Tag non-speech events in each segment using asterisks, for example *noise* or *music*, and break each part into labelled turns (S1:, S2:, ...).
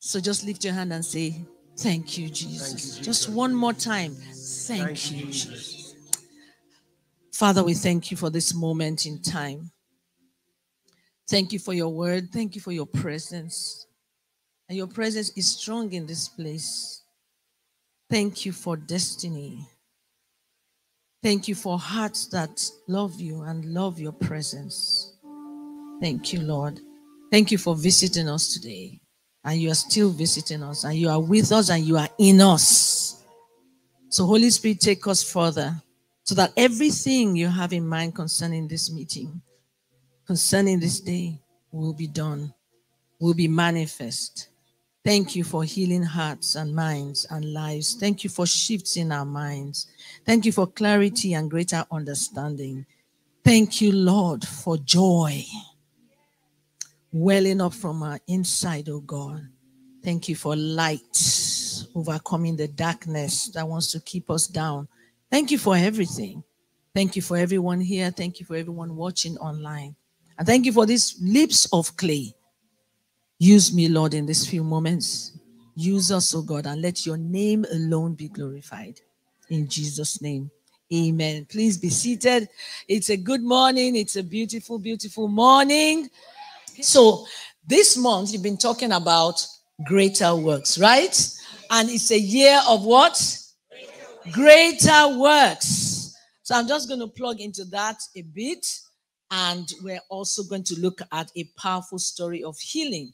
S1: So just lift your hand and say, Thank you, Jesus. Thank you, Jesus. Just one more time. Thank, thank you, Jesus. Jesus. Father, we thank you for this moment in time. Thank you for your word. Thank you for your presence. And your presence is strong in this place. Thank you for destiny. Thank you for hearts that love you and love your presence. Thank you, Lord. Thank you for visiting us today. And you are still visiting us, and you are with us, and you are in us. So, Holy Spirit, take us further so that everything you have in mind concerning this meeting, concerning this day, will be done, will be manifest. Thank you for healing hearts and minds and lives. Thank you for shifts in our minds. Thank you for clarity and greater understanding. Thank you, Lord, for joy welling up from our inside, oh God. Thank you for light overcoming the darkness that wants to keep us down. Thank you for everything. Thank you for everyone here. Thank you for everyone watching online. And thank you for these lips of clay. Use me, Lord, in these few moments. Use us, oh God, and let your name alone be glorified. In Jesus' name. Amen. Please be seated. It's a good morning. It's a beautiful, beautiful morning. So this month you've been talking about greater works, right? And it's a year of what? Greater works. So I'm just going to plug into that a bit. And we're also going to look at a powerful story of healing.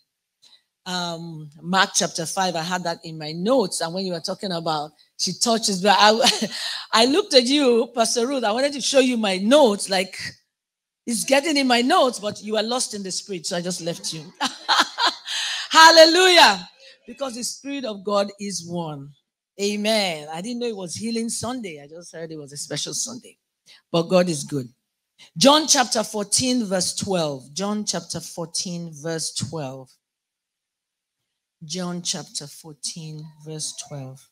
S1: Um, Mark chapter 5, I had that in my notes. And when you were talking about she touches, but I, *laughs* I looked at you, Pastor Ruth. I wanted to show you my notes, like it's getting in my notes, but you are lost in the spirit, so I just left you. *laughs* Hallelujah. Because the Spirit of God is one. Amen. I didn't know it was Healing Sunday. I just heard it was a special Sunday. But God is good. John chapter 14, verse 12. John chapter 14, verse 12. John chapter 14, verse 12.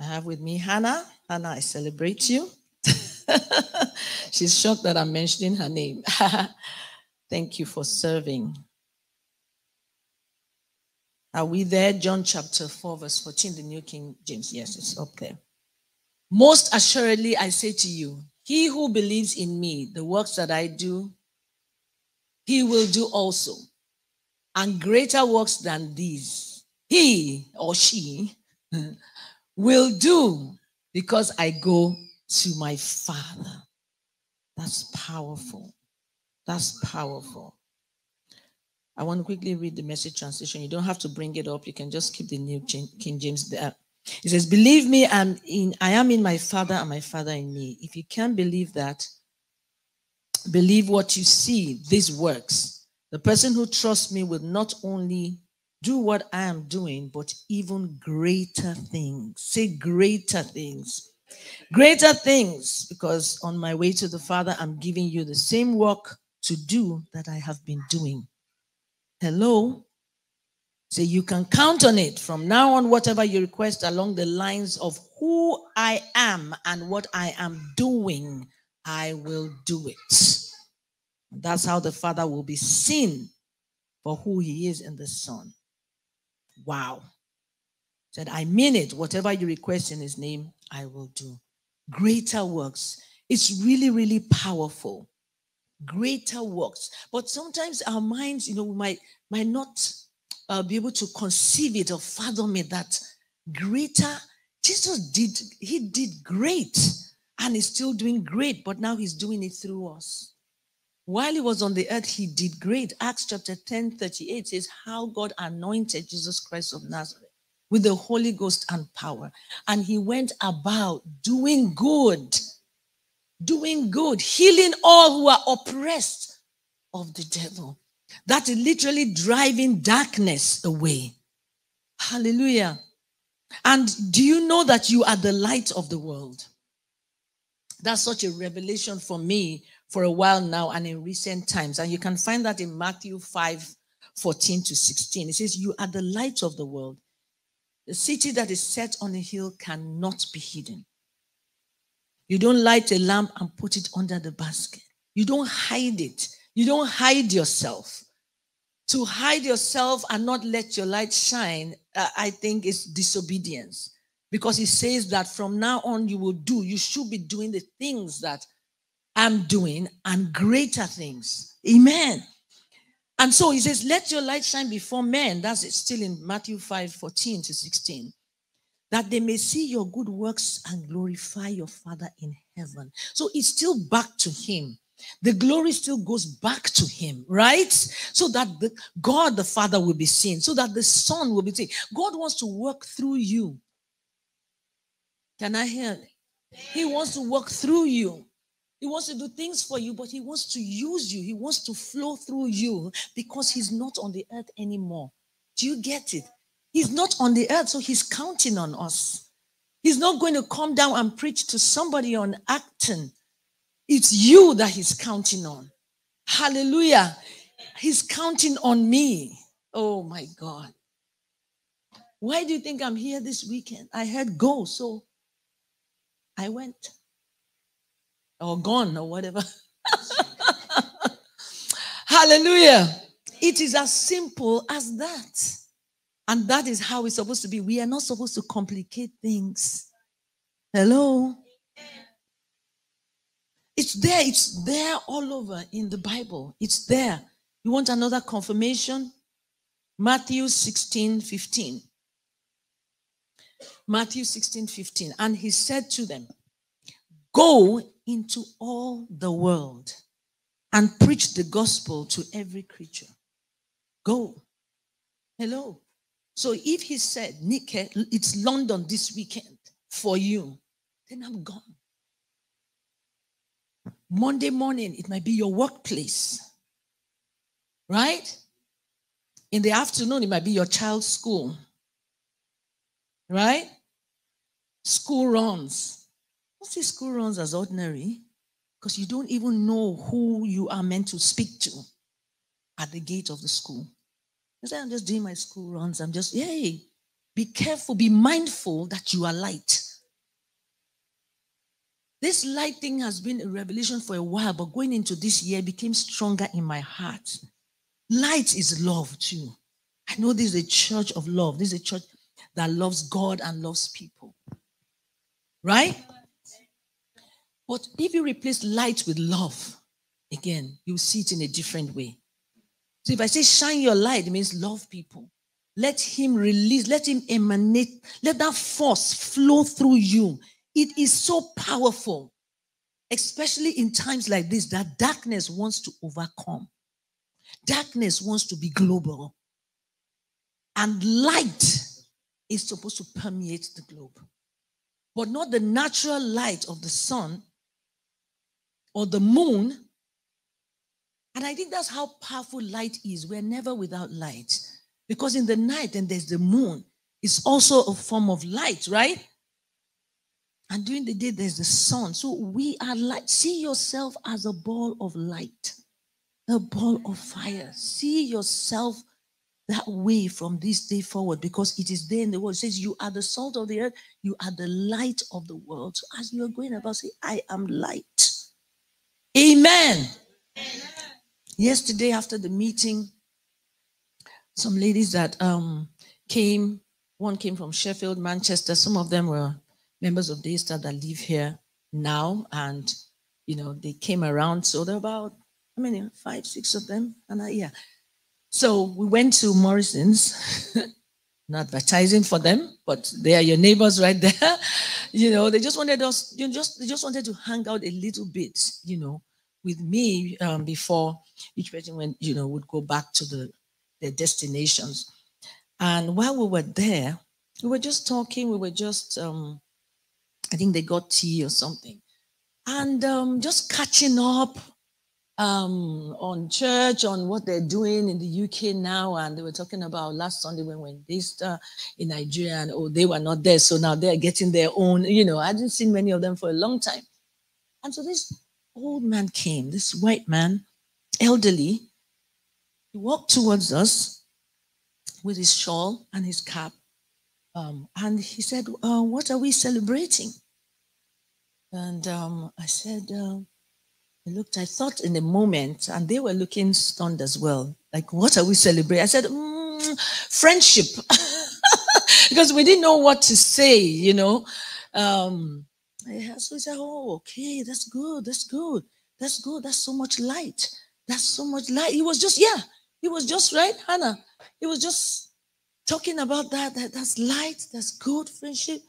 S1: I have with me Hannah. Hannah, I celebrate you. *laughs* She's shocked that I'm mentioning her name. *laughs* Thank you for serving. Are we there? John chapter 4, verse 14, the New King James. Yes, it's up there. Most assuredly, I say to you, he who believes in me, the works that I do, he will do also. And greater works than these, he or she *laughs* will do because I go to my Father. That's powerful. That's powerful. I want to quickly read the message translation. You don't have to bring it up. You can just keep the New King James there. It says, Believe me, I'm in, I am in my Father and my Father in me. If you can't believe that, believe what you see, this works. The person who trusts me will not only do what I am doing, but even greater things. Say greater things. Greater things, because on my way to the Father, I'm giving you the same work to do that I have been doing. Hello? So you can count on it from now on, whatever you request along the lines of who I am and what I am doing, I will do it. That's how the Father will be seen for who He is in the Son. Wow. Said, I mean it. Whatever you request in his name, I will do. Greater works. It's really, really powerful. Greater works. But sometimes our minds, you know, might might not uh, be able to conceive it or fathom it that greater Jesus did, he did great and is still doing great, but now he's doing it through us. While he was on the earth, he did great. Acts chapter 10 38 says, How God anointed Jesus Christ of Nazareth with the Holy Ghost and power. And he went about doing good, doing good, healing all who are oppressed of the devil. That is literally driving darkness away. Hallelujah. And do you know that you are the light of the world? That's such a revelation for me for a while now and in recent times. And you can find that in Matthew 5 14 to 16. It says, You are the light of the world. The city that is set on a hill cannot be hidden. You don't light a lamp and put it under the basket. You don't hide it. You don't hide yourself. To hide yourself and not let your light shine, uh, I think is disobedience. Because he says that from now on you will do, you should be doing the things that I'm doing and greater things. Amen. And so he says, Let your light shine before men. That's it, still in Matthew 5 14 to 16. That they may see your good works and glorify your Father in heaven. So it's still back to him. The glory still goes back to him, right? So that the, God the Father will be seen, so that the Son will be seen. God wants to work through you. Can I hear? He wants to work through you. He wants to do things for you, but he wants to use you. He wants to flow through you because he's not on the earth anymore. Do you get it? He's not on the earth, so he's counting on us. He's not going to come down and preach to somebody on Acton. It's you that he's counting on. Hallelujah. He's counting on me. Oh my God. Why do you think I'm here this weekend? I heard go, so I went or gone or whatever. *laughs* Hallelujah. It is as simple as that. And that is how it's supposed to be. We are not supposed to complicate things. Hello? It's there. It's there all over in the Bible. It's there. You want another confirmation? Matthew 16 15. Matthew 16 15. And he said to them, Go into all the world and preach the gospel to every creature. Go. Hello. So if he said, Nick, it's London this weekend for you, then I'm gone. Monday morning, it might be your workplace, right? In the afternoon, it might be your child's school, right? School runs. Don't school runs as ordinary because you don't even know who you are meant to speak to at the gate of the school. You say, I'm just doing my school runs. I'm just, yay. Be careful, be mindful that you are light. This light thing has been a revelation for a while, but going into this year became stronger in my heart. Light is love too. I know this is a church of love. This is a church that loves God and loves people. Right? But if you replace light with love, again, you see it in a different way. So if I say shine your light, it means love people. Let him release, let him emanate, let that force flow through you. It is so powerful, especially in times like this, that darkness wants to overcome. Darkness wants to be global. And light is supposed to permeate the globe. But not the natural light of the sun or the moon. And I think that's how powerful light is. We're never without light. Because in the night, and there's the moon, it's also a form of light, right? And during the day, there's the sun. So we are light. See yourself as a ball of light, a ball of fire. See yourself that way from this day forward because it is there in the world. It says, You are the salt of the earth, you are the light of the world. So as you are going about, say, I am light. Amen. Yesterday, after the meeting, some ladies that um, came, one came from Sheffield, Manchester. Some of them were members of Daystar that live here now, and you know they came around. So there are about how many? Five, six of them, and I, yeah. So we went to Morrison's. *laughs* Not advertising for them, but they are your neighbors right there. *laughs* you know, they just wanted us. You know, just they just wanted to hang out a little bit. You know, with me um, before each person went, you know, would go back to the their destinations. And while we were there, we were just talking. We were just, um, I think they got tea or something, and um, just catching up um, on church, on what they're doing in the UK now. And they were talking about last Sunday when we went in Nigeria, and oh, they were not there, so now they're getting their own. You know, I didn't see many of them for a long time, and so this old man came, this white man, elderly. He walked towards us with his shawl and his cap. Um, and he said, uh, What are we celebrating? And um, I said, uh, I looked, I thought in a moment, and they were looking stunned as well. Like, what are we celebrating? I said, mm, friendship. *laughs* because we didn't know what to say, you know. Um, so he said, Oh, okay, that's good, that's good, that's good, that's so much light, that's so much light. He was just, yeah, he was just right, Hannah. He was just talking about that, that that's light, that's good friendship,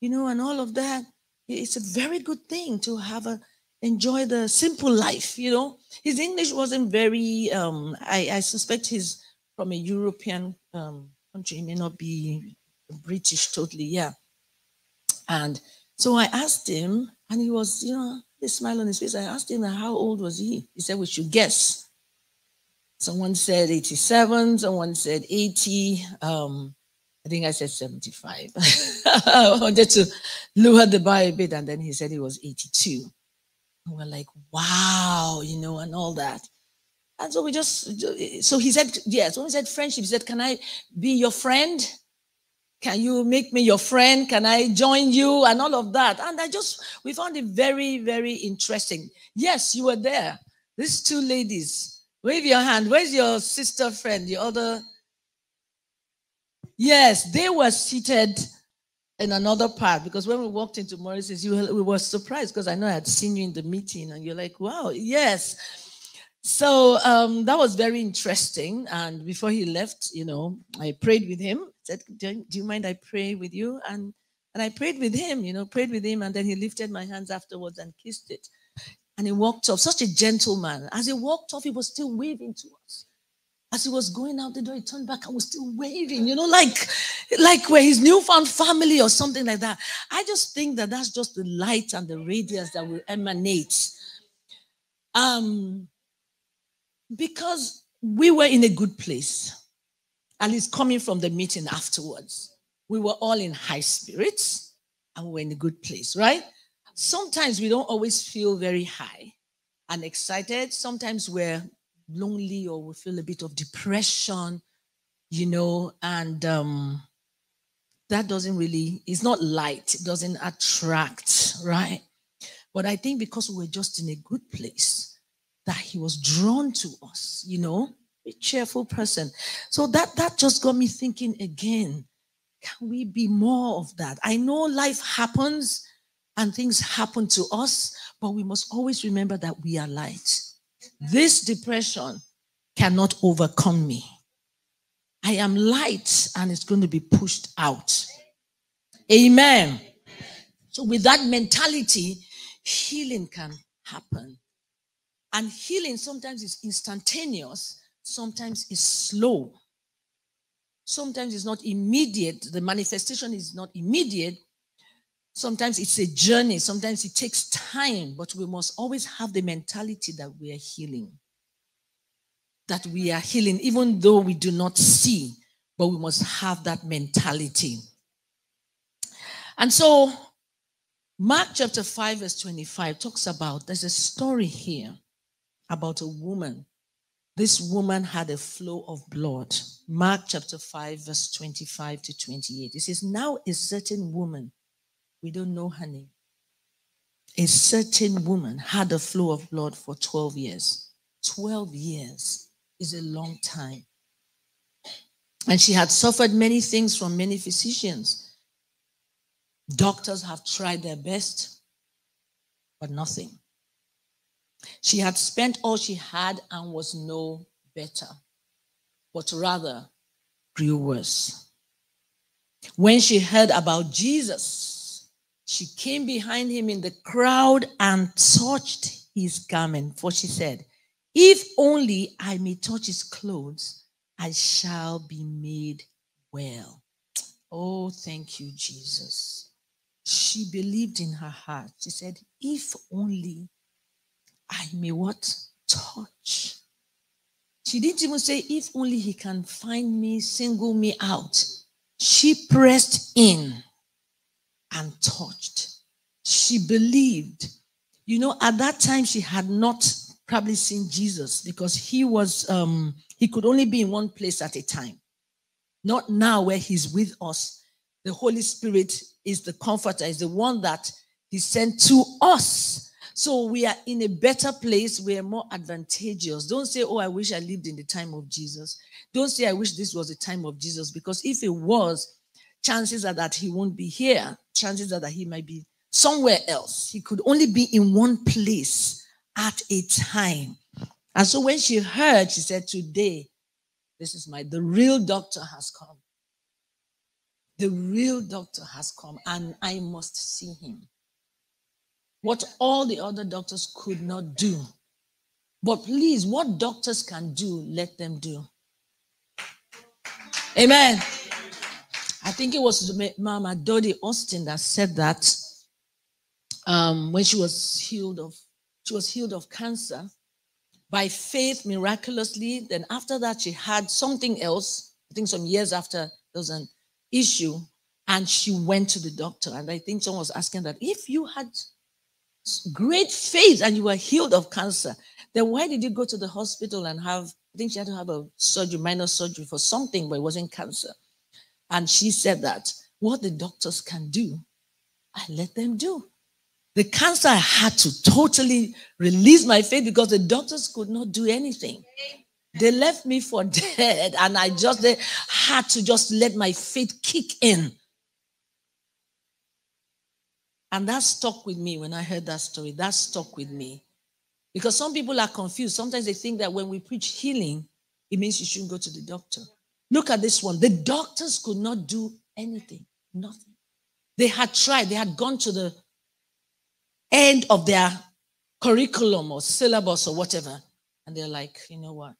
S1: you know, and all of that. It's a very good thing to have a enjoy the simple life, you know. His English wasn't very um I, I suspect he's from a European um country, he may not be British totally, yeah. And so I asked him, and he was, you know, a smile on his face. I asked him how old was he? He said we should guess. Someone said 87, someone said 80. Um, I think I said 75. *laughs* I wanted to lower the bar a bit, and then he said he was 82. And we're like, wow, you know, and all that. And so we just, so he said, yes, when he said friendship, he said, can I be your friend? Can you make me your friend? Can I join you? And all of that. And I just, we found it very, very interesting. Yes, you were there. These two ladies, wave your hand. Where's your sister friend, the other? Yes, they were seated in another part because when we walked into Morris's, you we were surprised because I know I had seen you in the meeting and you're like, wow, yes. So um, that was very interesting. And before he left, you know, I prayed with him. Said, do, you mind I pray with you? And and I prayed with him, you know, prayed with him, and then he lifted my hands afterwards and kissed it. And he walked off, such a gentleman. As he walked off, he was still waving to us. As he was going out the door, he turned back and was still waving, you know, like, like we're his newfound family or something like that. I just think that that's just the light and the radiance that will emanate. Um, because we were in a good place. And least coming from the meeting afterwards. We were all in high spirits and we were in a good place, right? Sometimes we don't always feel very high and excited. Sometimes we're lonely or we feel a bit of depression, you know, and um, that doesn't really, it's not light, it doesn't attract, right? But I think because we were just in a good place, that he was drawn to us, you know, a cheerful person. So that that just got me thinking again. Can we be more of that? I know life happens and things happen to us, but we must always remember that we are light. This depression cannot overcome me. I am light and it's going to be pushed out. Amen. So, with that mentality, healing can happen. And healing sometimes is instantaneous, sometimes is slow. Sometimes it's not immediate. The manifestation is not immediate. Sometimes it's a journey. Sometimes it takes time, but we must always have the mentality that we are healing. That we are healing, even though we do not see, but we must have that mentality. And so, Mark chapter 5, verse 25 talks about there's a story here about a woman. This woman had a flow of blood. Mark chapter 5, verse 25 to 28. It says, Now a certain woman, we don't know her name, a certain woman had a flow of blood for 12 years. 12 years is a long time. And she had suffered many things from many physicians. Doctors have tried their best, but nothing. She had spent all she had and was no better, but rather grew worse. When she heard about Jesus, she came behind him in the crowd and touched his garment. For she said, If only I may touch his clothes, I shall be made well. Oh, thank you, Jesus. She believed in her heart. She said, If only I may what? Touch. She didn't even say, if only he can find me, single me out. She pressed in and touched. She believed. You know, at that time, she had not probably seen Jesus because he was, um, he could only be in one place at a time. Not now where he's with us. The Holy Spirit is the comforter, is the one that he sent to us So we are in a better place. We are more advantageous. Don't say, Oh, I wish I lived in the time of Jesus. Don't say, I wish this was the time of Jesus, because if it was, chances are that he won't be here. Chances are that he might be somewhere else. He could only be in one place at a time. And so when she heard, she said, Today, this is my, the real doctor has come. The real doctor has come, and I must see him what all the other doctors could not do. But please, what doctors can do, let them do. Amen. I think it was Mama Dodie Osteen that said that um, when she was healed of she was healed of cancer by faith miraculously. Then after that, she had something else. I think some years after there was an issue, and she went to the doctor. And I think someone was asking that if you had great faith and you were healed of cancer, then why did you go to the hospital and have, I think she had to have a surgery, minor surgery for something, but it wasn't cancer. And she said that what the doctors can do, I let them do. The cancer, I had to totally release my faith because the doctors could not do anything. They left me for *laughs* dead, and I just had to just let my faith kick in and that stuck with me when I heard that story. That stuck with me. Because some people are confused. Sometimes they think that when we preach healing, it means you shouldn't go to the doctor. Look at this one. The doctors could not do anything, nothing. They had tried, they had gone to the end of their curriculum or syllabus or whatever. And they're like, you know what?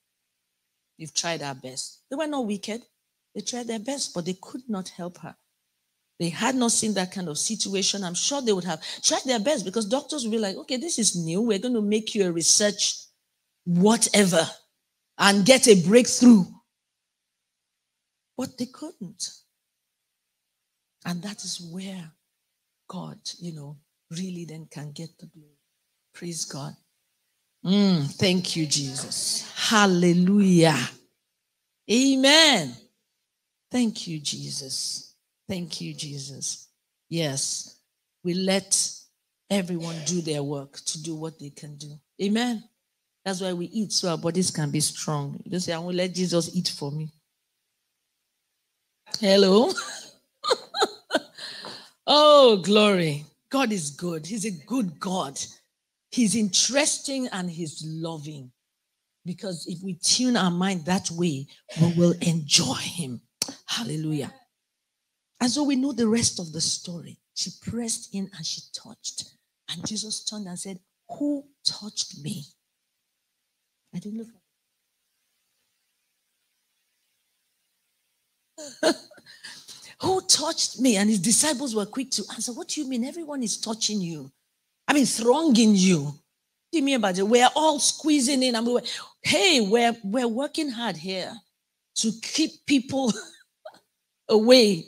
S1: We've tried our best. They were not wicked. They tried their best, but they could not help her they had not seen that kind of situation, I'm sure they would have tried their best because doctors would be like, okay, this is new. We're going to make you a research whatever and get a breakthrough. But they couldn't. And that is where God, you know, really then can get the glory. Praise God. Mm, thank you, Jesus. Hallelujah. Amen. Thank you, Jesus. Thank you, Jesus. Yes, we let everyone do their work to do what they can do. Amen. That's why we eat so our bodies can be strong. You don't say, I will let Jesus eat for me. Hello. *laughs* oh, glory. God is good. He's a good God. He's interesting and he's loving. Because if we tune our mind that way, we will enjoy him. Hallelujah. And so we know the rest of the story. She pressed in and she touched. And Jesus turned and said, Who touched me? I didn't look *laughs* Who touched me? And his disciples were quick to answer, What do you mean? Everyone is touching you. I mean, thronging you. What do you mean about it? We're all squeezing in. I mean, hey, we're, we're working hard here to keep people *laughs* away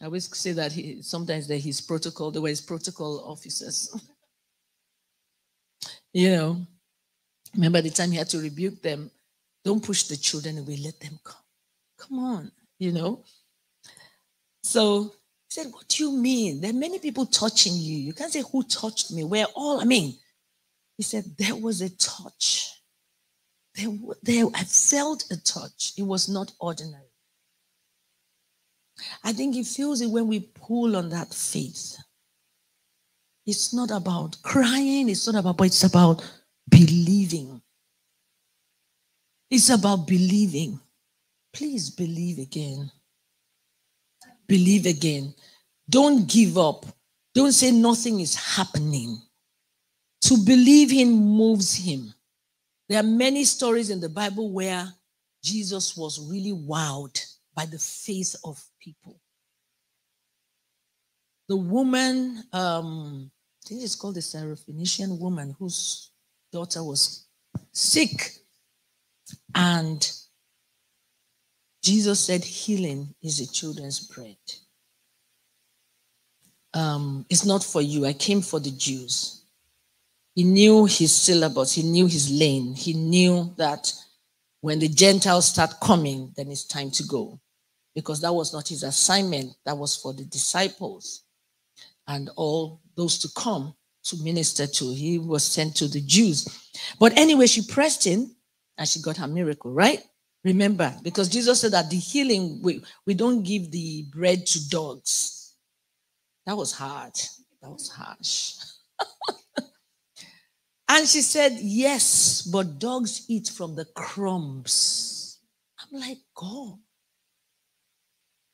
S1: I always say that he sometimes that his protocol, the way his protocol officers. *laughs* you know, remember the time he had to rebuke them, don't push the children away, let them come. Come on, you know. So he said, What do you mean? There are many people touching you. You can't say who touched me. We're all, I mean, he said, There was a touch. There, there, I felt a touch. It was not ordinary. I think he feels it when we pull on that faith. It's not about crying, it's not about, but it's about believing. It's about believing. Please believe again. Believe again. Don't give up. Don't say nothing is happening. To believe him moves him. There are many stories in the Bible where Jesus was really wowed by the faith of people. The woman, um, I think it's called the Syrophoenician woman whose daughter was sick. And Jesus said, Healing is the children's bread. Um, it's not for you. I came for the Jews. He knew his syllabus, he knew his lane, he knew that when the Gentiles start coming, then it's time to go because that was not his assignment, that was for the disciples and all those to come. to minister to. He was sent to the Jews. But anyway, she pressed in and she got her miracle, right? Remember, because Jesus said that the healing, we, we don't give the bread to dogs. That was hard. That was harsh. *laughs* and she said, Yes, but dogs eat from the crumbs. I'm like, God.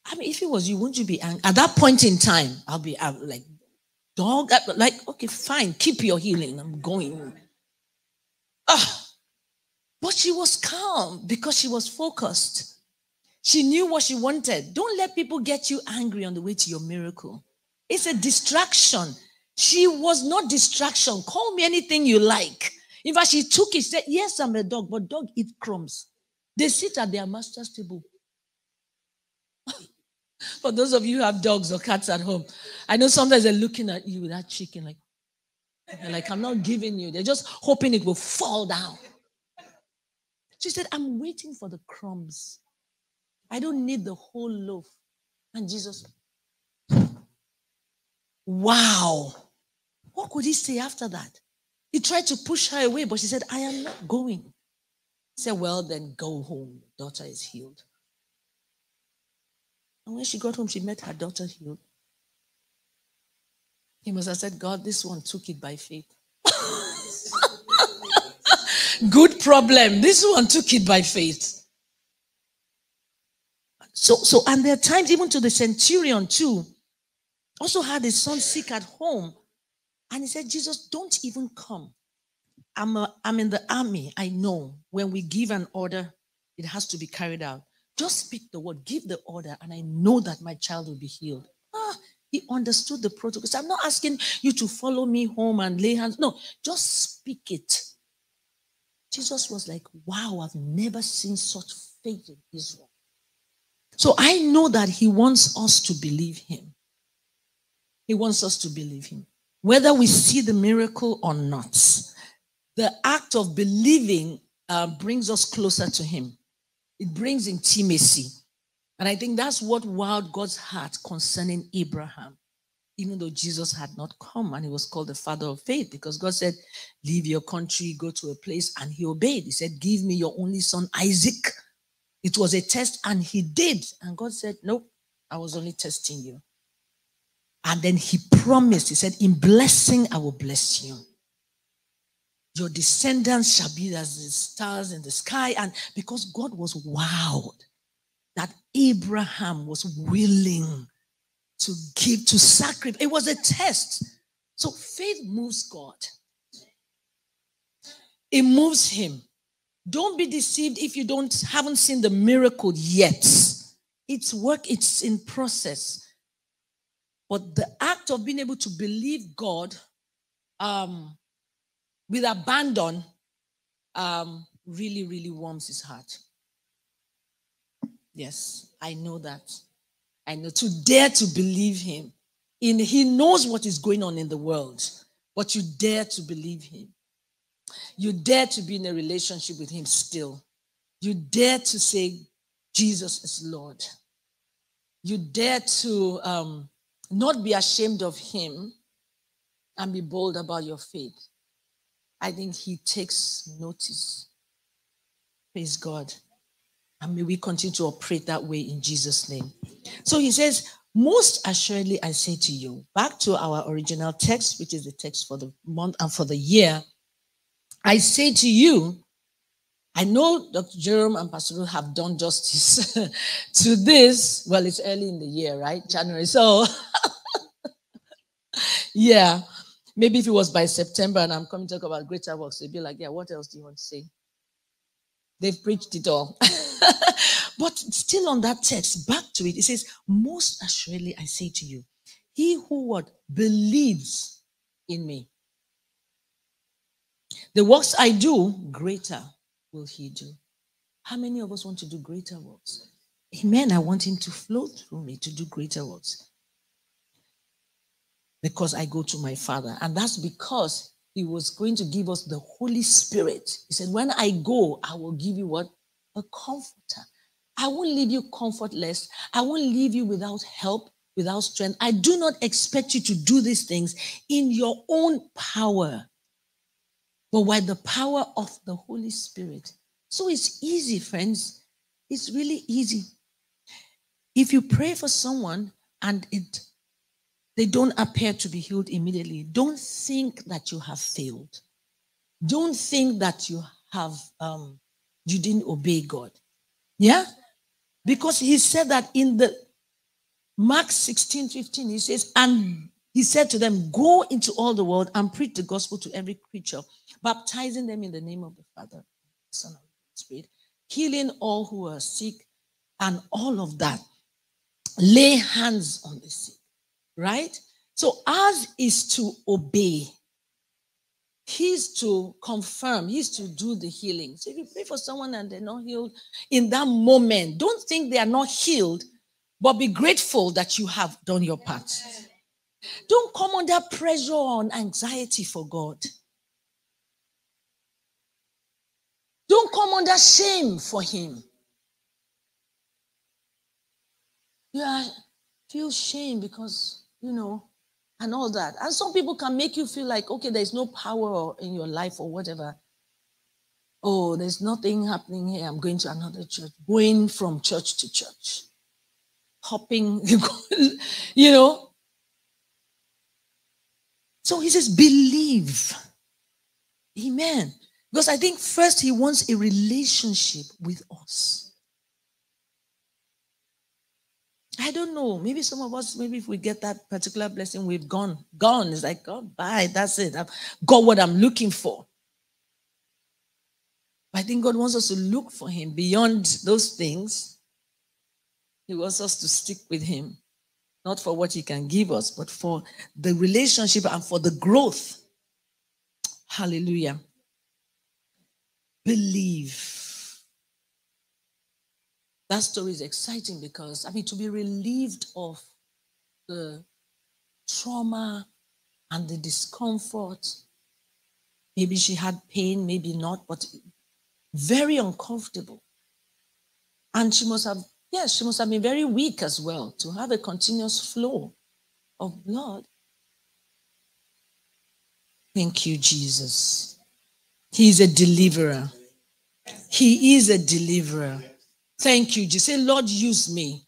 S1: I mean, if it was you, wouldn't you be angry? At that point in time, I'll be I'll like, dog, like, okay, fine, keep your healing. I'm going. Ah. But she was calm because she was focused. She knew what she wanted. Don't let people get you angry on the way to your miracle. It's a distraction. She was not distraction. Call me anything you like. In fact, she took it. Said, Yes, I'm a dog, but dog eat crumbs. They sit at their master's table. For those of you who have dogs or cats at home, I know sometimes they're looking at you with that chicken, like, like I'm not giving you. They're just hoping it will fall down. She said, I'm waiting for the crumbs. I don't need the whole loaf. And Jesus, wow. What could he say after that? He tried to push her away, but she said, I am not going. He said, Well, then go home. Daughter is healed. And when she got home, she met her daughter healed. He must have said, God, this one took it by faith. *laughs* Good problem. This one took it by faith. So, so, and there are times even to the centurion too, also had his son sick at home. And he said, Jesus, don't even come. I'm, a, I'm in the army. I know when we give an order, it has to be carried out. Just speak the word, give the order, and I know that my child will be healed. Ah, he understood the protocol. I'm not asking you to follow me home and lay hands. No, just speak it. Jesus was like, wow, I've never seen such faith in Israel. So I know that he wants us to believe him. He wants us to believe him. Whether we see the miracle or not, the act of believing uh, brings us closer to him. It brings intimacy. And I think that's what wowed God's heart concerning Abraham even though Jesus had not come and he was called the father of faith because God said, Leave your country, go to a place, and he obeyed. He said, Give me your only son, Isaac. It was a test, and he did. And God said, Nope, I was only testing you. And then he promised, He said, In blessing, I will bless you. Your descendants shall be as the stars in the sky. And because God was wowed that Abraham was willing to give, to sacrifice. It was a test. So faith moves God. It moves him. Don't be deceived if you don't haven't seen the miracle yet. It's work, it's in process. But the act of being able to believe God um, with abandon um, really, really warms his heart. Yes, I know that. I know, to dare to believe him. In he knows what is going on in the world, but you dare to believe him. You dare to be in a relationship with him still. You dare to say, Jesus is Lord. You dare to um, not be ashamed of him and be bold about your faith. I think he takes notice. Praise God. And may we continue to operate that way in Jesus' name. So he says, Most assuredly, I say to you, back to our original text, which is the text for the month and for the year. I say to you, I know Dr. Jerome and Pastor Ruth have done justice *laughs* to this. Well, it's early in the year, right? January. So, *laughs* yeah, maybe if it was by September and I'm coming to talk about greater works, they'd be like, yeah, what else do you want to say? They've preached it all. *laughs* but still on that text, back to it, it says, Most assuredly I say to you, he who what believes in me. The works I do, greater will he do. How many of us want to do greater works? Amen. I want him to flow through me to do greater works. Because I go to my Father. And that's because he was going to give us the Holy Spirit. He said, When I go, I will give you what? A comforter. I won't leave you comfortless. I won't leave you without help. without strength. I do not expect you to do these things in your own power, but by the power of the Holy Spirit. So it's easy, friends. It's really easy. If you pray for someone and it they don't appear to be healed immediately, don't think that you have failed. Don't think that you have um, you didn't obey God. Yeah? Because he said that in the Mark 16, 15, he says, and he said to them, Go into all the world and preach the gospel to every creature, baptizing them in the name of the Father, Son, and Spirit, healing all who are sick, and all of that. Lay hands on the sick, right? So ours is to obey. He's to confirm, he's to do the healing. So if you pray for someone and they're not healed in that moment, don't think they are not healed, but be grateful that you have done your part. Don't come under pressure and anxiety for God. Don't come under shame for Him. You feel shame because, you know, and all that. And some people can make you feel like, okay, there's no power in your life or whatever. Oh, there's nothing happening here. I'm going to another church, going from church to church, hopping, *laughs* you know. So he says, believe. Amen. Because I think first he wants a relationship with us. I don't know. Maybe some of us, maybe if we get that particular blessing, we've gone. Gone. It's like, oh, bye. That's it. I've got what I'm looking for. I think God wants us to look for Him beyond those things. He wants us to stick with Him, not for what He can give us, but for the relationship and for the growth. Hallelujah. Believe. That story is exciting because, I mean, to be relieved of the trauma and the discomfort. Maybe she had pain, maybe not, but very uncomfortable. And she must have, yes, she must have been very weak as well to have a continuous flow of blood. Thank you, Jesus. He is a deliverer. He is a deliverer. Thank you. Just say, Lord, use me.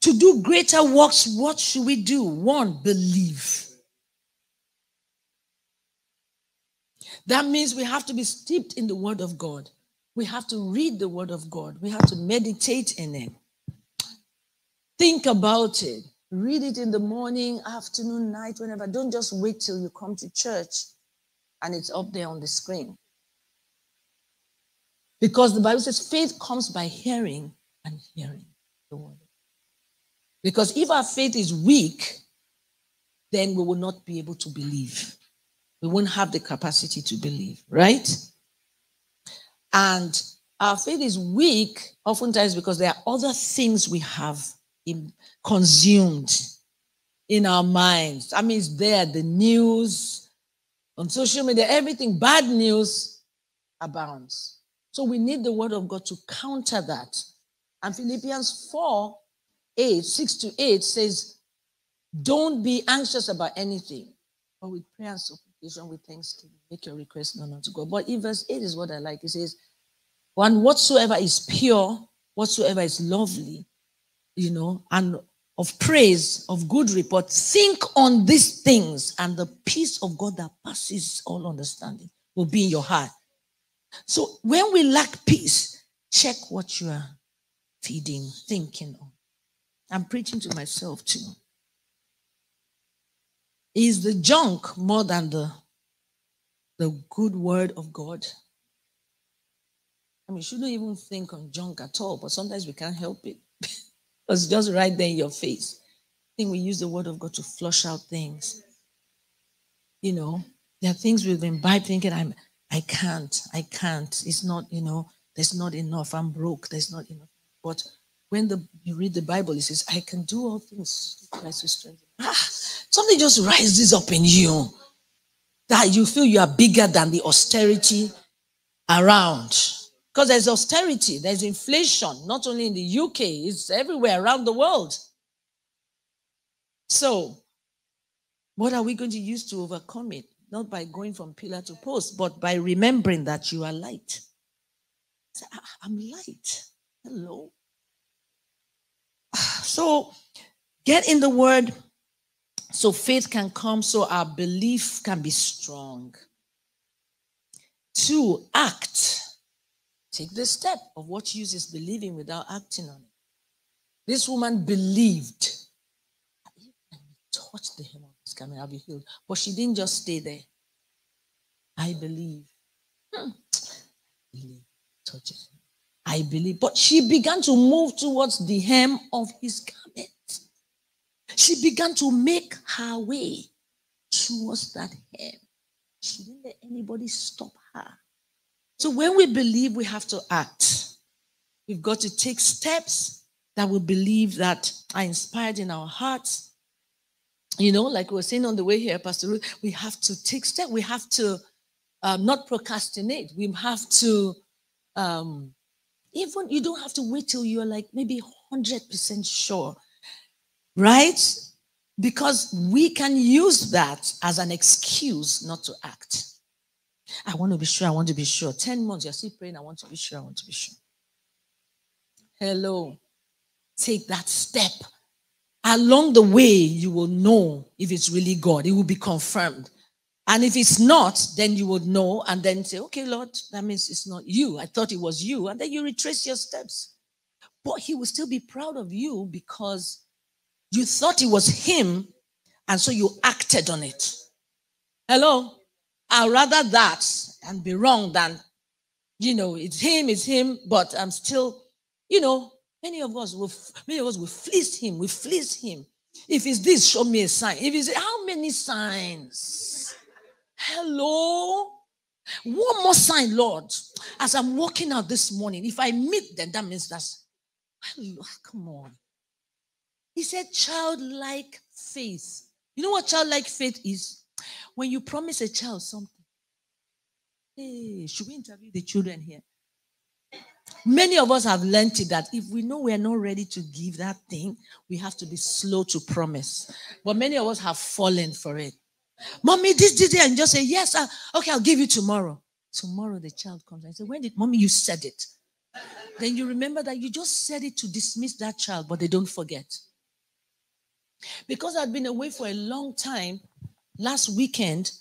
S1: To do greater works, what should we do? One, believe. That means we have to be steeped in the Word of God. We have to read the Word of God. We have to meditate in it. Think about it. Read it in the morning, afternoon, night, whenever. Don't just wait till you come to church and it's up there on the screen. Because the Bible says faith comes by hearing and hearing the word. Because if our faith is weak, then we will not be able to believe. We won't have the capacity to believe, right? And our faith is weak oftentimes because there are other things we have in, consumed in our minds. I mean, it's there, the news, on social media, everything, bad news abounds. So we need the word of God to counter that. And Philippians 4 8, 6 to 8 says, Don't be anxious about anything, but with prayer and supplication, with thanksgiving, make your request known unto God. But in verse 8 is what I like. It says, One whatsoever is pure, whatsoever is lovely, you know, and of praise, of good report, think on these things, and the peace of God that passes all understanding will be in your heart. So when we lack peace, check what you are feeding, thinking on. I'm preaching to myself too. Is the junk more than the, the good word of God? I mean, you shouldn't even think on junk at all, but sometimes we can't help it. *laughs* it's just right there in your face. I think we use the word of God to flush out things. You know, there are things we've been by thinking, I'm I can't, I can't. It's not, you know, there's not enough. I'm broke. There's not enough. But when the you read the Bible, it says, I can do all things Christ. Ah, something just rises up in you that you feel you are bigger than the austerity around. Because there's austerity, there's inflation, not only in the UK, it's everywhere around the world. So, what are we going to use to overcome it? Not by going from pillar to post, but by remembering that you are light. Say, ah, ah, I'm light. Hello. Ah, so, get in the word so faith can come, so our belief can be strong. Two, act. Take the step of what use is believing without acting on it. This woman believed. Touch the hem garment, I'll be healed. But she didn't just stay there. I believe. Hmm. Believe. Touch it. I believe. But she began to move towards the hem of his garment. She began to make her way towards that hem. She didn't let anybody stop her. So when we believe, we have to act. We've got to take steps that we believe that are inspired in our hearts. You know, like we were saying on the way here, Pastor Ruth, we have to take steps. We have to um, not procrastinate. We have to um, even you don't have to wait till you're like maybe 100% sure, right? Because we can use that as an excuse not to act. I want to be sure, I want to be sure. 10 months, you're still praying, I want to be sure, I want to be sure. Hello. Take that step. Along the way, you will know if it's really God. It will be confirmed. And if it's not, then you would know and then say, okay, Lord, that means it's not you. I thought it was you. And then you retrace your steps. But he will still be proud of you because you thought it was him. And so you acted on it. Hello? I'd rather that and be wrong than, you know, it's him, it's him, but I'm still, you know, many of us will, many of us will fleece him, we fleece him. If it's this, show me a sign. If it's how many signs? Hello? One more sign, Lord. As I'm walking out this morning, if I meet them, that means that's, hello, ah, come on. He said, childlike faith. You know what childlike faith is? When you promise a child something. Hey, should we interview the children here? Many of us have learned it that if we know we are not ready to give that thing, we have to be slow to promise. But many of us have fallen for it. Mommy, this, this, and just say, Yes, uh, okay, I'll give you tomorrow. Tomorrow the child comes and says, When did mommy you said it? Then you remember that you just said it to dismiss that child, but they don't forget. Because I'd been away for a long time, last weekend,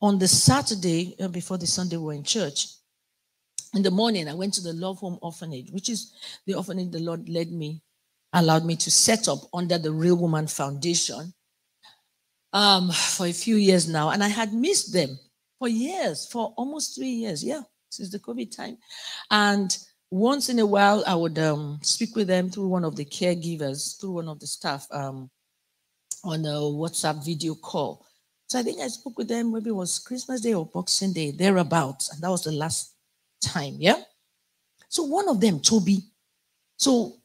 S1: on the Saturday uh, before the Sunday we were in church, in the morning, I went to the Love Home Orphanage, which is the orphanage the Lord led me, allowed me to set up under the Real Woman Foundation um, for a few years now, and I had missed them for years, for almost three years, yeah, since the COVID time. And once in a while, I would um, speak with them through one of the caregivers, through one of the staff um, on a WhatsApp video call. So I think I spoke with them, maybe it was Christmas Day or Boxing Day, thereabouts. And that was the last time, yeah? So one of them, Toby, so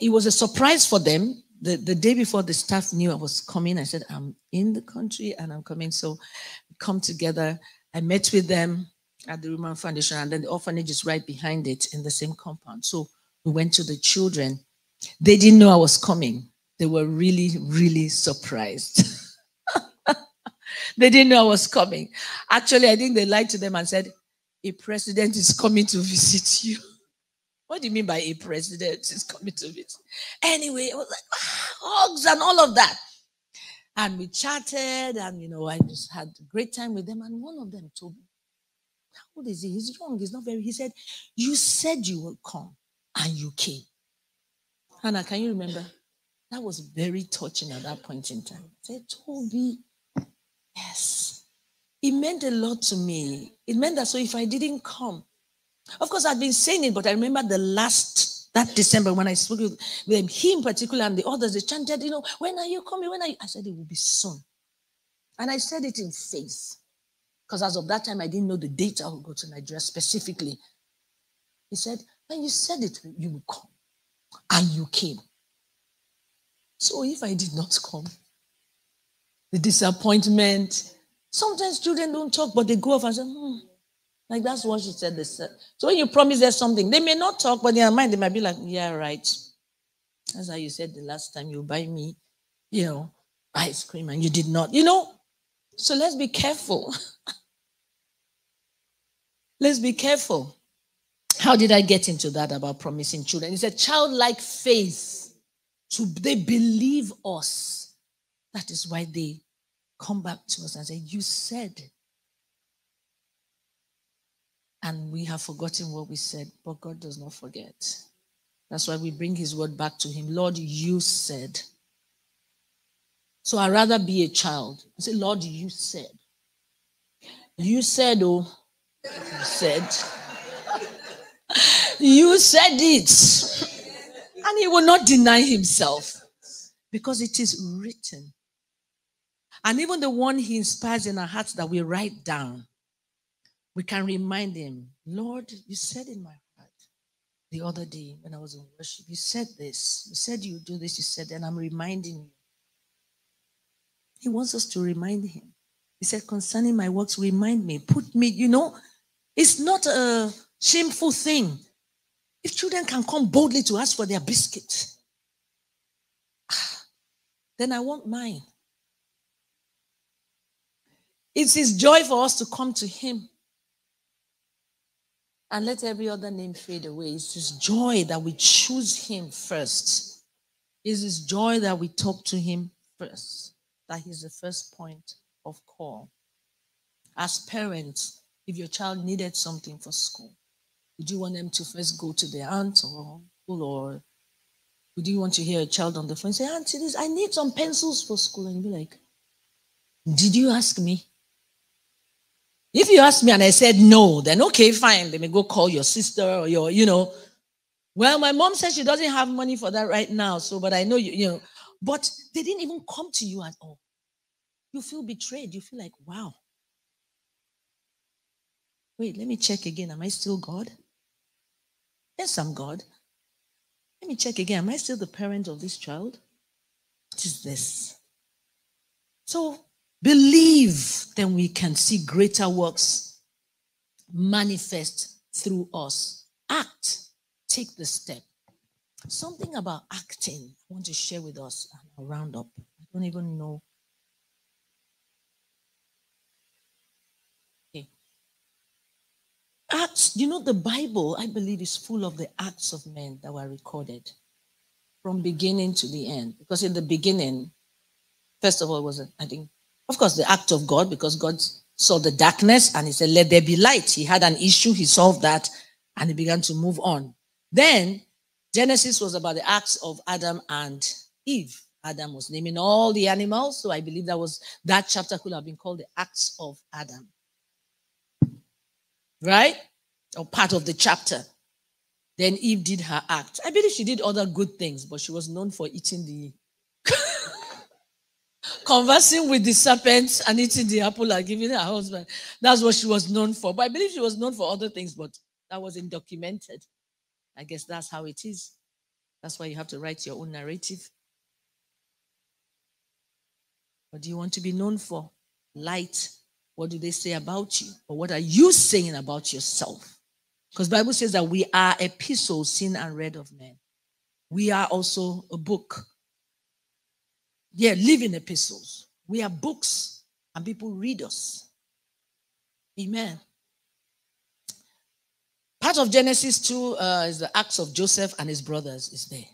S1: it was a surprise for them the, the day before the staff knew I was coming, I said, I'm in the country and I'm coming. So come together. I met with them at the Roman Foundation, and then the orphanage is right behind it in the same compound. So we went to the children. They didn't know I was coming. They were really, really surprised. *laughs* they didn't know I was coming. Actually, I think they lied to them and said, A president is coming to visit you. What do you mean by a president is coming to visit? Anyway, it was like ah, hugs and all of that. And we chatted, and you know, I just had a great time with them. And one of them told me, How old is he? He's young, he's not very. He said, You said you will come, and you came. Hannah, can you remember? That was very touching at that point in time. I said, Toby, yes. It meant a lot to me. It meant that so if I didn't come, of course, I'd been saying it, but I remember the last, that December when I spoke with them, he in particular and the others, they chanted, you know, when are you coming? When are you? I said, it will be soon. And I said it in faith. Because as of that time, I didn't know the date I would go to Nigeria specifically. He said, when you said it, you will come. And you came. So if I did not come, the disappointment, sometimes children don't talk, but they go off and say, hmm, like that's what she said. They said. So when you promise them something, they may not talk, but in their mind they might be like, "Yeah, right." That's how you said the last time you buy me you know, ice cream and you did not, you know. So let's be careful. *laughs* let's be careful. How did I get into that about promising children? It's a childlike faith. To they believe us. That is why they come back to us and say, You said. And we have forgotten what we said, but God does not forget. That's why we bring his word back to him. Lord, you said. So I'd rather be a child. I say, Lord, you said. You said, oh, you said. you said it. And he will not deny himself because it is written. And even the one he inspires in our hearts that we write down, we can remind him, Lord, you said in my heart the other day when I was in worship, you said this, you said you do this, you said, and I'm reminding you. He wants us to remind him. He said, concerning my works, remind me, put me, you know, it's not a shameful thing. If children can come boldly to ask for their biscuit, ah, then I want mine. It's his joy for us to come to him and let every other name fade away. It's his joy that we choose him first. It's his joy that we talk to him first that he's the first point of call. As parents, if your child needed something for school, would you want them to first go to their aunt or uncle or would you want to hear a child on the phone say, Auntie, this, I need some pencils for school? And be like, Did you ask me? If you ask me and I said no, then okay, fine. Let me go call your sister or your, you know. Well, my mom says she doesn't have money for that right now. So, but I know you, you know, but they didn't even come to you at all. You feel betrayed. You feel like, wow. Wait, let me check again. Am I still God? Yes, I'm God. Let me check again. Am I still the parent of this child? What is this? So believe, then we can see greater works manifest through us. Act, take the step. Something about acting I want to share with us and round up. I don't even know. Okay. Acts, you know, the Bible, I believe, is full of the acts of men that were recorded from beginning to the end. Because in the beginning, first of all, was, I think, of course, the act of God, because God saw the darkness and he said, Let there be light. He had an issue, he solved that, and he began to move on. Then Genesis was about the acts of Adam and Eve. Adam was naming all the animals, so I believe that was that chapter could have been called the acts of Adam. Right? Or part of the chapter. Then Eve did her act. I believe she did other good things, but she was known for eating the *laughs* conversing with the serpent and eating the apple and giving her husband. That's what she was known for. But I believe she was known for other things, but that wasn't documented. I guess that's how it is. That's why you have to write your own narrative. What do you want to be known for? Light. What do they say about you? Or what are you saying about yourself? Because Bible says that we are epistles seen and read of men. We are also a book. Yeah, living epistles. We are books and people read us. Amen. Part of Genesis 2 uh, is the acts of Joseph and his brothers is there.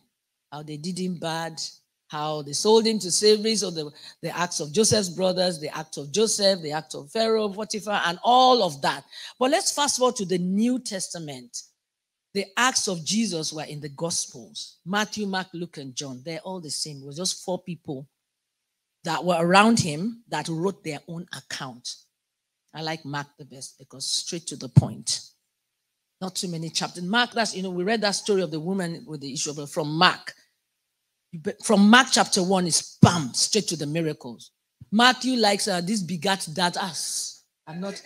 S1: How they did him bad, how they sold him to slavery. So the, the acts of Joseph's brothers, the act of Joseph, the act of Pharaoh, Potiphar, and all of that. But let's fast forward to the New Testament. The acts of Jesus were in the Gospels Matthew, Mark, Luke, and John. They're all the same. It was just four people that were around him that wrote their own account. I like Mark the best because straight to the point. Not too many chapters. Mark, that's, you know, we read that story of the woman with the issue of from Mark. From Mark chapter one is bam, straight to the miracles. Matthew likes uh, this begat that us. I'm not,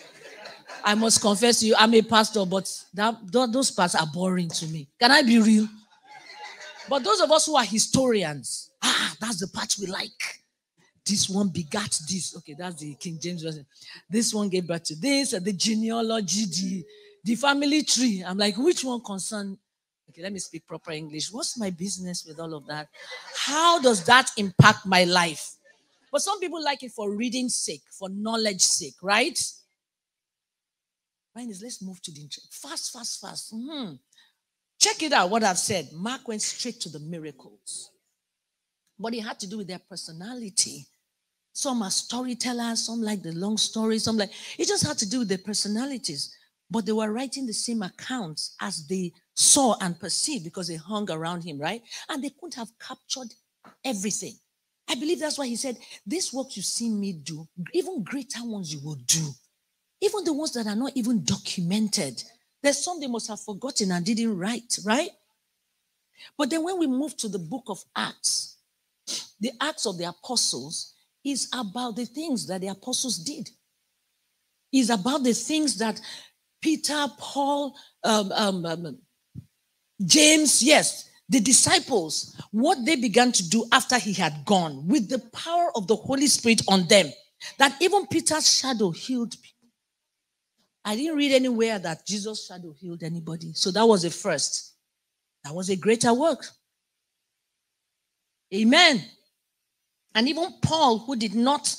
S1: I must confess to you, I'm a pastor, but that, those parts are boring to me. Can I be real? But those of us who are historians, ah, that's the part we like. This one begat this. Okay, that's the King James version. This one gave birth to this, the genealogy, the the family tree. I'm like, which one concern Okay, let me speak proper English. What's my business with all of that? How does that impact my life? But some people like it for reading sake, for knowledge sake, right? Is let's move to the fast, fast, fast. Mm-hmm. Check it out, what I've said. Mark went straight to the miracles. But it had to do with their personality. Some are storytellers, some like the long stories, some like it just had to do with their personalities. But they were writing the same accounts as they saw and perceived because they hung around him, right? And they couldn't have captured everything. I believe that's why he said, This work you see me do, even greater ones you will do. Even the ones that are not even documented. There's some they must have forgotten and didn't write, right? But then when we move to the book of Acts, the Acts of the Apostles is about the things that the apostles did. Is about the things that Peter, Paul, um, um, um, James, yes, the disciples, what they began to do after he had gone with the power of the Holy Spirit on them, that even Peter's shadow healed people. I didn't read anywhere that Jesus' shadow healed anybody. So that was the first. That was a greater work. Amen. And even Paul, who did not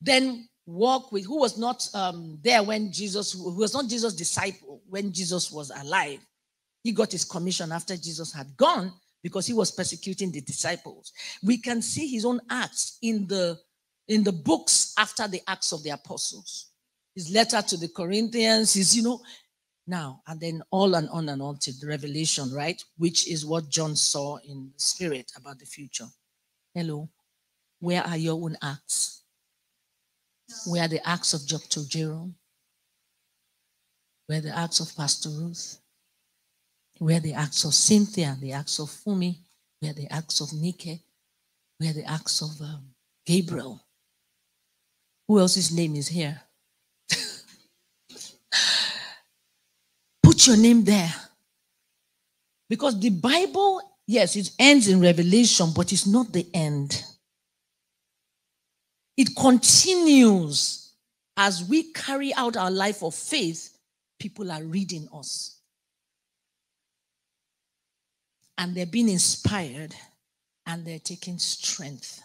S1: then walk with, who was not um, there when Jesus, who was not Jesus' disciple when Jesus was alive, he got his commission after Jesus had gone because he was persecuting the disciples. We can see his own acts in the in the books after the Acts of the Apostles. His letter to the Corinthians, his, you know, now and then all and on and on to the revelation, right? Which is what John saw in the spirit about the future. Hello. Where are your own acts? Where are the acts of Dr. Jerome? Where are the acts of Pastor Ruth? Where are the acts of Cynthia, the acts of Fumi? Where are the acts of Nike? Where are the acts of um, Gabriel? Who else's name is here? Put your name there. Because the Bible, yes, it ends in Revelation, but it's not the end. It continues as we carry out our life of faith, people are reading us. And they're being inspired and they're taking strength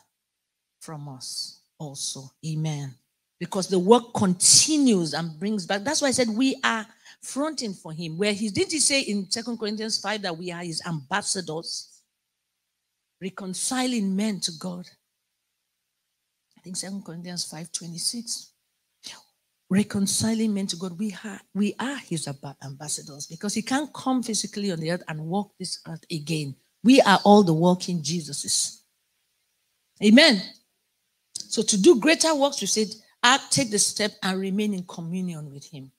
S1: from us also. Amen. Because the work continues and brings back. That's why I said we are fronting for him. Where he did he say in Second Corinthians 5 that we are his ambassadors, reconciling men to God I think Second Corinthians 5 26. Reconciling men to God. We are, we are his ambassadors because he can't come physically on the earth and walk this earth again. We are all the walking Jesuses. Amen. So to do greater works, we said, act, take the step and remain in communion with him.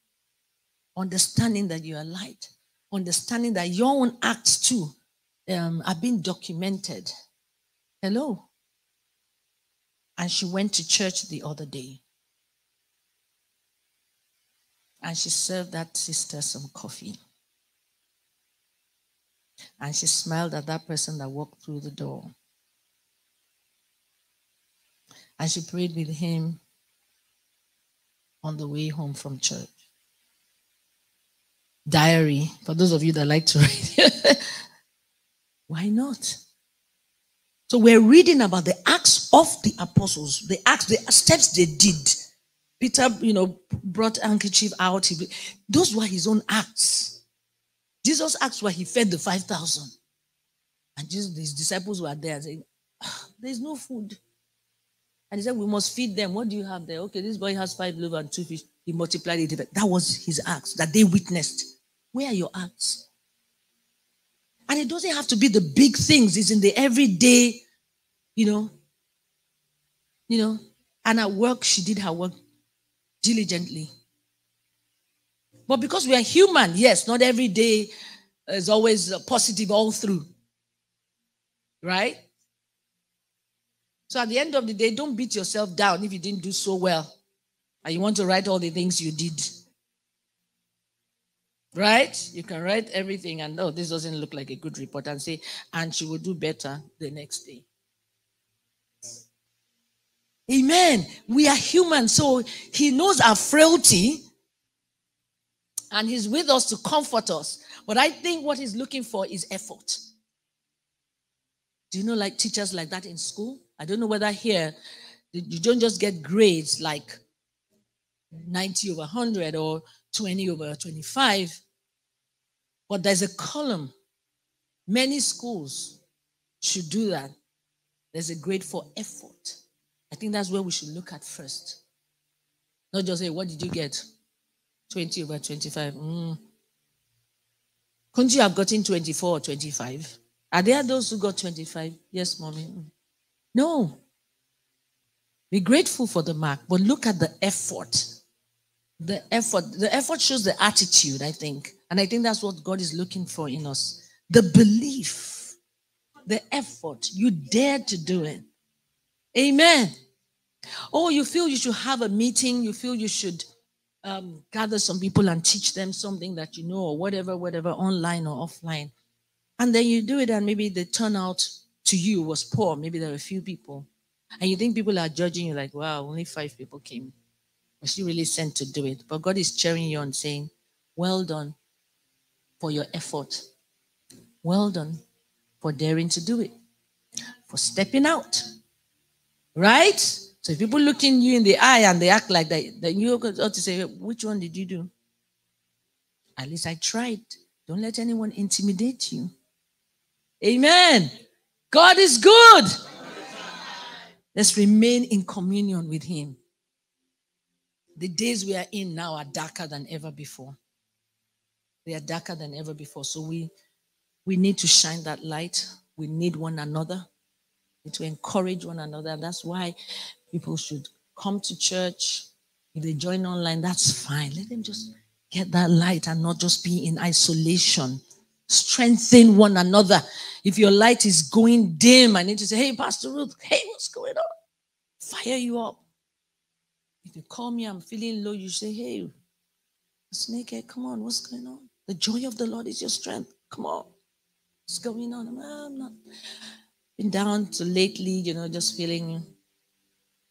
S1: Understanding that you are light. Understanding that your own acts too um, are being documented. Hello. And she went to church the other day. And she served that sister some coffee. And she smiled at that person that walked through the door. And she prayed with him on the way home from church. Diary, for those of you that like to *laughs* read. Why not? So we're reading about the acts of the apostles, the acts, the steps they did. Peter, you know, brought handkerchief out. Those were his own acts. Jesus' acts where he fed the 5,000. And Jesus, his disciples were there saying, ah, There's no food. And he said, We must feed them. What do you have there? Okay, this boy has five loaves and two fish. He multiplied it. That was his acts that they witnessed. Where are your acts? And it doesn't have to be the big things, it's in the everyday, you know. You know, and at work, she did her work diligently. But because we are human, yes, not every day is always positive all through. Right? So at the end of the day, don't beat yourself down if you didn't do so well. And you want to write all the things you did. Right? You can write everything and oh, this doesn't look like a good report and say, and she will do better the next day. Amen. We are human, so he knows our frailty and he's with us to comfort us. But I think what he's looking for is effort. Do you know, like teachers like that in school? I don't know whether here you don't just get grades like 90 over 100 or 20 over 25, but there's a column. Many schools should do that. There's a grade for effort. I think that's where we should look at first. Not just say, what did you get? 20 over 25. Mm. Couldn't you have gotten 24 or 25? Are there those who got 25? Yes, mommy. Mm. No. Be grateful for the mark, but look at the effort. The effort. The effort shows the attitude, I think. And I think that's what God is looking for in us. The belief, the effort. You dared to do it. Amen. Oh, you feel you should have a meeting, you feel you should um, gather some people and teach them something that you know, or whatever, whatever, online or offline. And then you do it, and maybe the turnout to you was poor. Maybe there were a few people. And you think people are judging you like, wow, only five people came. Was she really sent to do it? But God is cheering you on, saying, well done for your effort. Well done for daring to do it, for stepping out. Right? So if people looking you in the eye and they act like that, then you ought to say, which one did you do? At least I tried. Don't let anyone intimidate you. Amen. God is good. Let's remain in communion with Him. The days we are in now are darker than ever before. They are darker than ever before. So we we need to shine that light. We need one another. To encourage one another. That's why People should come to church. If they join online, that's fine. Let them just get that light and not just be in isolation. Strengthen one another. If your light is going dim, I need to say, Hey, Pastor Ruth, hey, what's going on? Fire you up. If you call me, I'm feeling low, you say, Hey, snakehead, come on, what's going on? The joy of the Lord is your strength. Come on. What's going on? I'm not been down to lately, you know, just feeling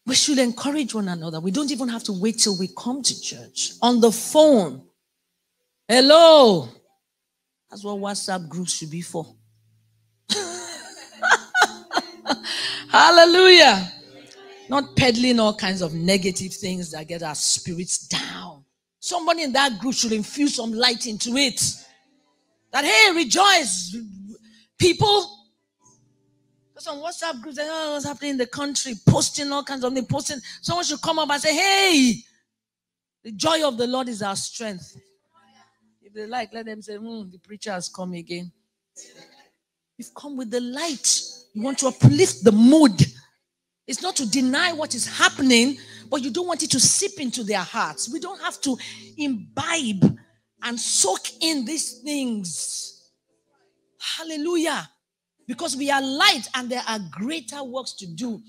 S1: we should encourage one another. We don't even have to wait till we come to church. On the phone. Hello. That's what WhatsApp groups should be for. *laughs* Hallelujah. Not peddling all kinds of negative things that get our spirits down. Somebody in that group should infuse some light into it. That, hey, rejoice, people some WhatsApp groups, they know what's happening in the country, posting all kinds of things, posting. Someone should come up and say, Hey, the joy of the Lord is our strength. If they like, let them say, hmm, the preacher has come again. You've come with the light. You want to uplift the mood. It's not to deny what is happening, but you don't want it to seep into their hearts. We don't have to imbibe and soak in these things. Hallelujah because we are light and there are greater works to do.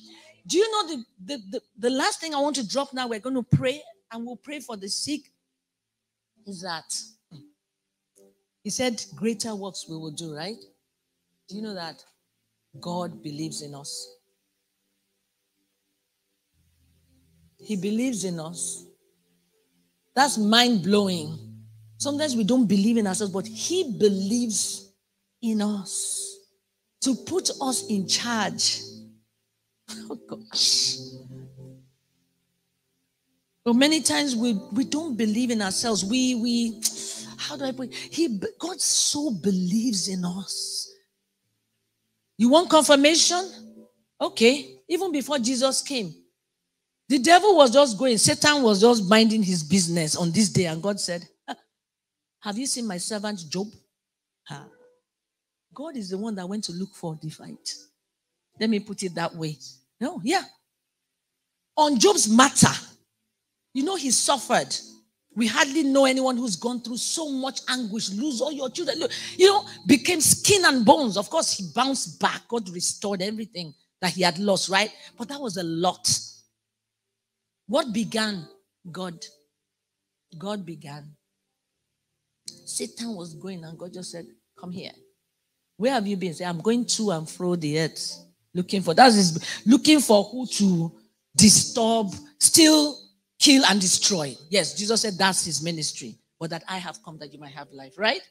S1: Do you know the, the, the, the, last thing I want to drop now? We're going to pray and we'll pray for the sick. Is that he said, Greater works we will do, right? Do you know that God believes in us? He believes in us. That's mind blowing. Sometimes we don't believe in ourselves, but He believes in us to put us in charge. *laughs* Oh gosh. But many times we, we don't believe in ourselves. We we *tsk* how do I put it? he God so believes in us. You want confirmation? Okay. Even before Jesus came, the devil was just going, Satan was just minding his business on this day, and God said, Have you seen my servant Job? God is the one that went to look for the fight. Let me put it that way. No, yeah. On Job's matter, you know, he suffered. We hardly know anyone who's gone through so much anguish, lose all your children, you know, became skin and bones. Of course, he bounced back. God restored everything that he had lost, right? But that was a lot. What began? God. God began. Satan was going, and God just said, Come here. Where have you been? Say, I'm going to and fro the earth, looking for that is looking for who to disturb, steal, kill, and destroy. Yes, Jesus said that's his ministry, but that I have come that you might have life, right?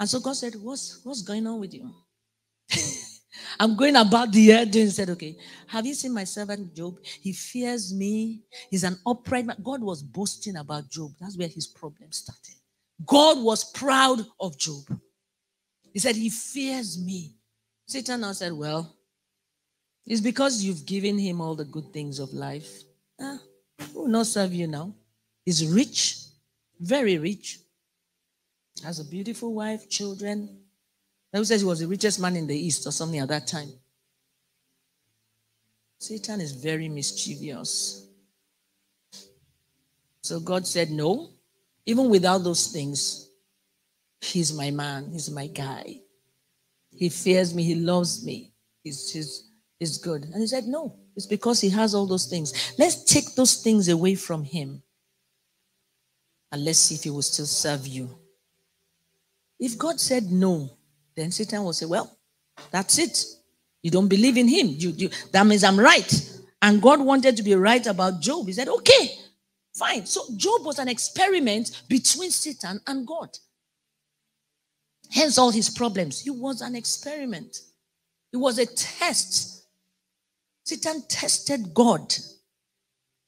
S1: And so God said, What's what's going on with you? *laughs* I'm going about the earth doing said, Okay, have you seen my servant Job? He fears me. He's an upright man. God was boasting about Job. That's where his problem started. God was proud of Job. He said, He fears me. Satan now said, Well, it's because you've given him all the good things of life. Ah, who will not serve you now? He's rich, very rich. Has a beautiful wife, children. Who says he was the richest man in the East or something at that time. Satan is very mischievous. So God said, No, even without those things, he's my man, he's my guy. He fears me, he loves me, he's, he's, he's good. And he said, No, it's because he has all those things. Let's take those things away from him and let's see if he will still serve you. If God said no, then Satan will say, Well, that's it. You don't believe in him. You, you, that means I'm right. And God wanted to be right about Job. He said, Okay, fine. So Job was an experiment between Satan and God. Hence all his problems. He was an experiment, it was a test. Satan tested God.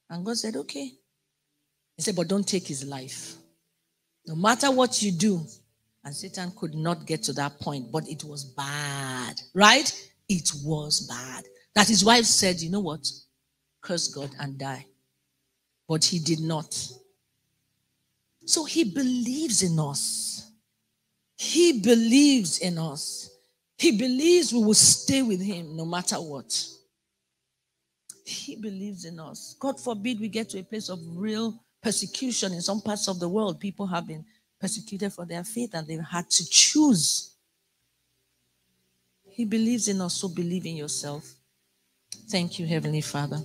S1: And God said, Okay. He said, But don't take his life. No matter what you do, and Satan could not get to that point, but it was bad, right? It was bad. That his wife said, You know what? Curse God and die. But he did not. So he believes in us. He believes in us. He believes we will stay with him no matter what. He believes in us. God forbid we get to a place of real persecution in some parts of the world. People have been persecuted for their faith and they've had to choose. He believes in us, so believe in yourself. Thank you, Heavenly Father.